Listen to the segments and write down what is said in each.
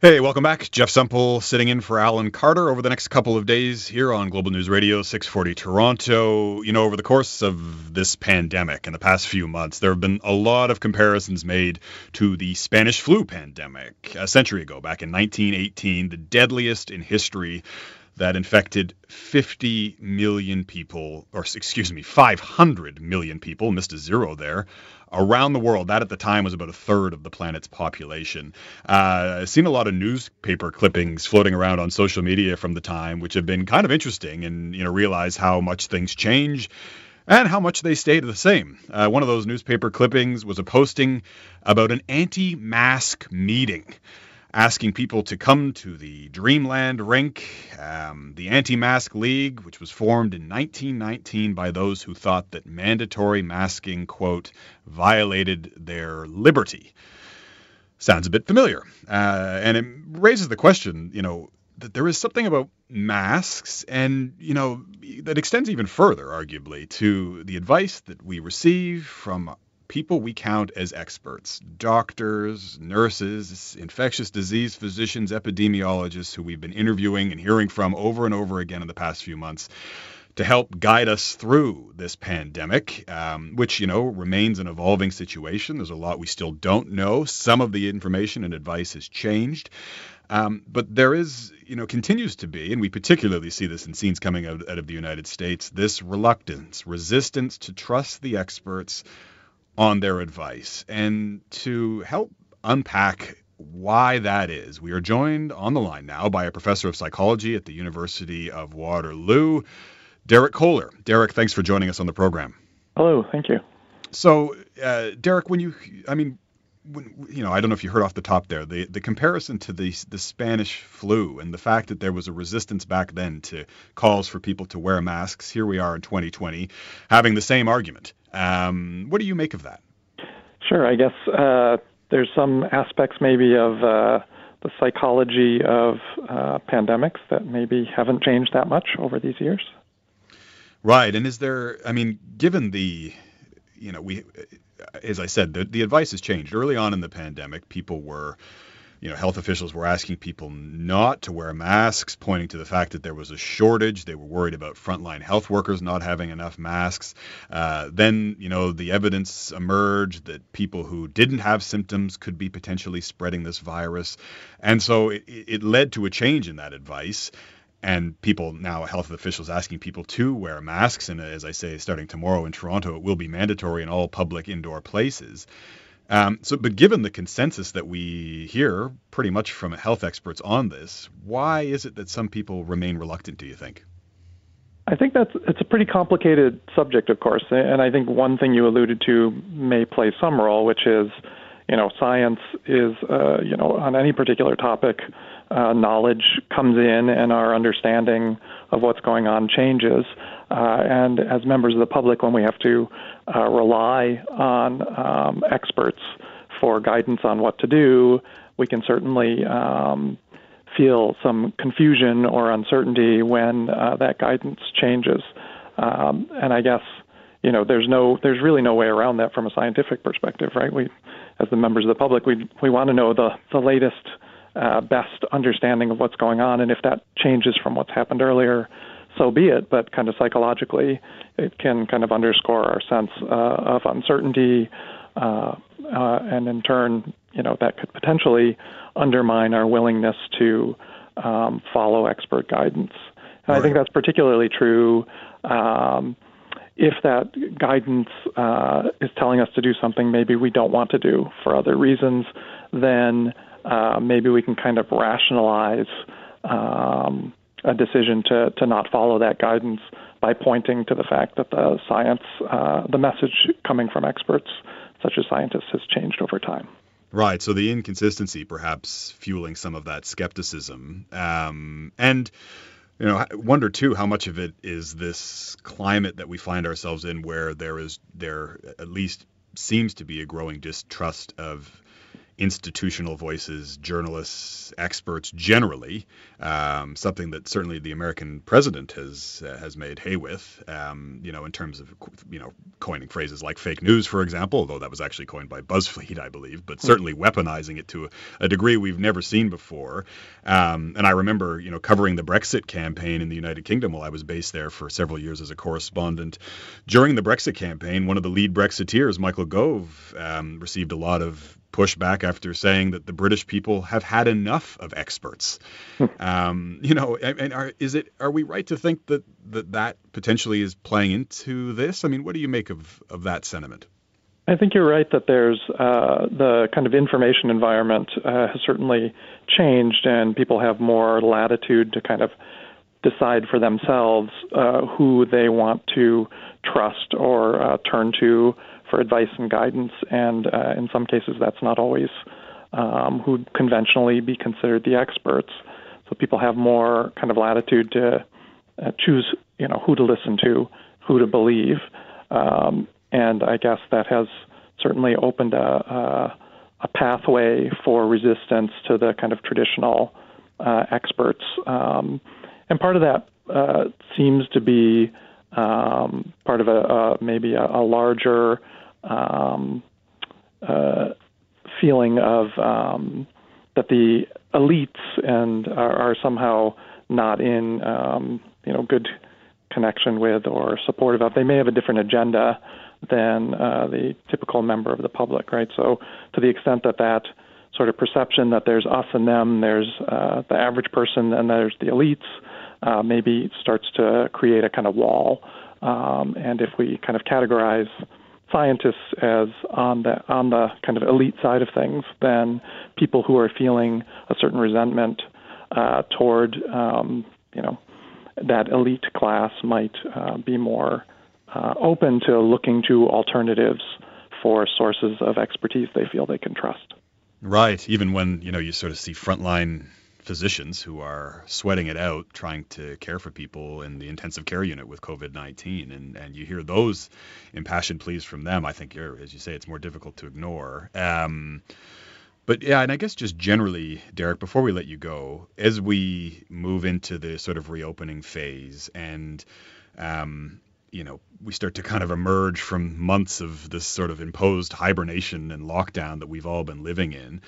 Hey, welcome back. Jeff Semple sitting in for Alan Carter over the next couple of days here on Global News Radio 640 Toronto. You know, over the course of this pandemic in the past few months, there have been a lot of comparisons made to the Spanish flu pandemic a century ago, back in 1918, the deadliest in history that infected 50 million people, or excuse me, 500 million people, missed a zero there, around the world. That at the time was about a third of the planet's population. Uh, I've seen a lot of newspaper clippings floating around on social media from the time, which have been kind of interesting and, you know, realize how much things change and how much they stayed the same. Uh, one of those newspaper clippings was a posting about an anti mask meeting asking people to come to the Dreamland Rink, um, the Anti Mask League, which was formed in 1919 by those who thought that mandatory masking, quote, violated their liberty. Sounds a bit familiar. Uh, and it raises the question, you know, that there is something about masks and you know that extends even further arguably to the advice that we receive from people we count as experts doctors, nurses, infectious disease physicians, epidemiologists who we've been interviewing and hearing from over and over again in the past few months to help guide us through this pandemic, um, which, you know, remains an evolving situation. There's a lot we still don't know. Some of the information and advice has changed. Um, but there is, you know, continues to be, and we particularly see this in scenes coming out, out of the United States, this reluctance, resistance to trust the experts on their advice. And to help unpack why that is, we are joined on the line now by a professor of psychology at the University of Waterloo, Derek Koehler. Derek, thanks for joining us on the program. Hello, thank you. So, uh, Derek, when you, I mean, when, you know, I don't know if you heard off the top there, the, the comparison to the, the Spanish flu and the fact that there was a resistance back then to calls for people to wear masks. Here we are in 2020 having the same argument. Um, what do you make of that? Sure. I guess uh, there's some aspects maybe of uh, the psychology of uh, pandemics that maybe haven't changed that much over these years. Right. And is there, I mean, given the, you know, we, as I said, the, the advice has changed. Early on in the pandemic, people were you know, health officials were asking people not to wear masks, pointing to the fact that there was a shortage. They were worried about frontline health workers not having enough masks. Uh, then, you know, the evidence emerged that people who didn't have symptoms could be potentially spreading this virus. And so it, it led to a change in that advice and people now health officials asking people to wear masks and as i say starting tomorrow in toronto it will be mandatory in all public indoor places um, so, but given the consensus that we hear pretty much from health experts on this, why is it that some people remain reluctant? Do you think? I think that's it's a pretty complicated subject, of course, and I think one thing you alluded to may play some role, which is, you know, science is, uh, you know, on any particular topic, uh, knowledge comes in, and our understanding of what's going on changes. Uh, and as members of the public, when we have to uh, rely on um, experts for guidance on what to do, we can certainly um, feel some confusion or uncertainty when uh, that guidance changes. Um, and I guess you know there's no there's really no way around that from a scientific perspective, right? We, as the members of the public, we we want to know the the latest, uh, best understanding of what's going on, and if that changes from what's happened earlier, so be it. But kind of psychologically, it can kind of underscore our sense uh, of uncertainty, uh, uh, and in turn, you know, that could potentially undermine our willingness to um, follow expert guidance. And. I think that's particularly true. Um, if that guidance uh, is telling us to do something maybe we don't want to do for other reasons, then uh, maybe we can kind of rationalize um, a decision to, to not follow that guidance by pointing to the fact that the science, uh, the message coming from experts such as scientists has changed over time. Right. So the inconsistency perhaps fueling some of that skepticism. Um, and, you know, I wonder too how much of it is this climate that we find ourselves in where there is, there at least seems to be a growing distrust of institutional voices, journalists, experts generally, um, something that certainly the American president has uh, has made hay with, um, you know, in terms of you know coining phrases like fake news, for example, although that was actually coined by BuzzFeed, I believe, but certainly weaponizing it to a, a degree we've never seen before. Um, and I remember, you know, covering the Brexit campaign in the United Kingdom while I was based there for several years as a correspondent. During the Brexit campaign, one of the lead Brexiteers, Michael Gove, um, received a lot of pushback after saying that the British people have had enough of experts. Hmm. um, you know, and are, is it are we right to think that, that that potentially is playing into this? I mean, what do you make of of that sentiment? I think you're right that there's uh, the kind of information environment uh, has certainly changed, and people have more latitude to kind of decide for themselves uh, who they want to trust or uh, turn to for advice and guidance, and uh, in some cases that's not always um, who'd conventionally be considered the experts. So people have more kind of latitude to uh, choose, you know, who to listen to, who to believe, um, and I guess that has certainly opened a, a, a pathway for resistance to the kind of traditional uh, experts. Um, and part of that uh, seems to be um, part of a, a maybe a, a larger um, uh, feeling of um, that the elites and are, are somehow not in um, you know good connection with or supportive of. They may have a different agenda than uh, the typical member of the public, right? So to the extent that that sort of perception that there's us and them, there's uh, the average person, and there's the elites, uh, maybe starts to create a kind of wall. Um, and if we kind of categorize scientists as on the on the kind of elite side of things then people who are feeling a certain resentment uh, toward um, you know that elite class might uh, be more uh, open to looking to alternatives for sources of expertise they feel they can trust. Right. Even when you know you sort of see frontline physicians who are sweating it out trying to care for people in the intensive care unit with COVID-19 and and you hear those impassioned pleas from them I think as you say it's more difficult to ignore. Um, but yeah, and I guess just generally, Derek, before we let you go, as we move into the sort of reopening phase and um, you know, we start to kind of emerge from months of this sort of imposed hibernation and lockdown that we've all been living in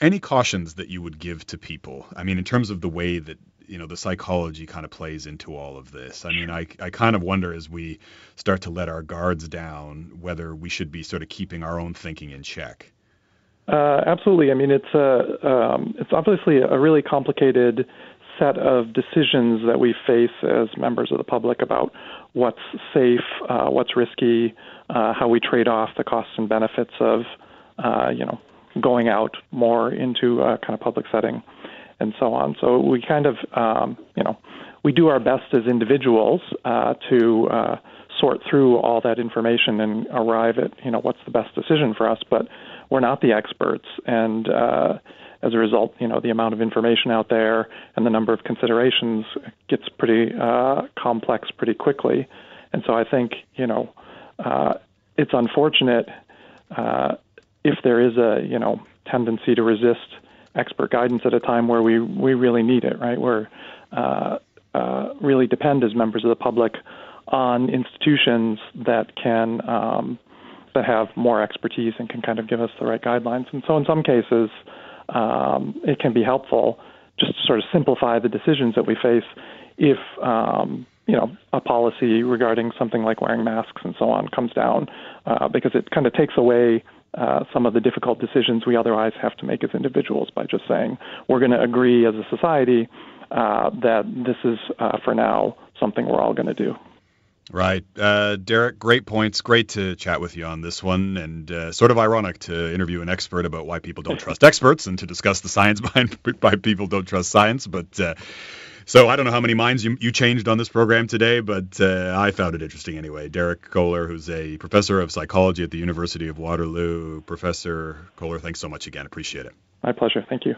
any cautions that you would give to people? I mean, in terms of the way that you know the psychology kind of plays into all of this. I mean, I I kind of wonder as we start to let our guards down whether we should be sort of keeping our own thinking in check. Uh, absolutely. I mean, it's a um, it's obviously a really complicated set of decisions that we face as members of the public about what's safe, uh, what's risky, uh, how we trade off the costs and benefits of, uh, you know, going out more into a kind of public setting and so on. So we kind of, um, you know, we do our best as individuals uh, to uh, sort through all that information and arrive at, you know, what's the best decision for us. But we're not the experts, and uh, as a result, you know, the amount of information out there and the number of considerations gets pretty uh, complex pretty quickly. And so I think, you know, uh, it's unfortunate uh, if there is a you know tendency to resist expert guidance at a time where we we really need it, right? We're uh, uh, really depend as members of the public on institutions that can um, that have more expertise and can kind of give us the right guidelines. And so, in some cases, um, it can be helpful just to sort of simplify the decisions that we face if um, you know a policy regarding something like wearing masks and so on comes down uh, because it kind of takes away uh, some of the difficult decisions we otherwise have to make as individuals by just saying we're going to agree as a society uh, that this is, uh, for now, something we're all going to do. Right. Uh, Derek, great points. Great to chat with you on this one. And uh, sort of ironic to interview an expert about why people don't trust experts and to discuss the science behind why people don't trust science. But uh, so I don't know how many minds you, you changed on this program today, but uh, I found it interesting anyway. Derek Koehler, who's a professor of psychology at the University of Waterloo. Professor Koehler, thanks so much again. Appreciate it. My pleasure. Thank you.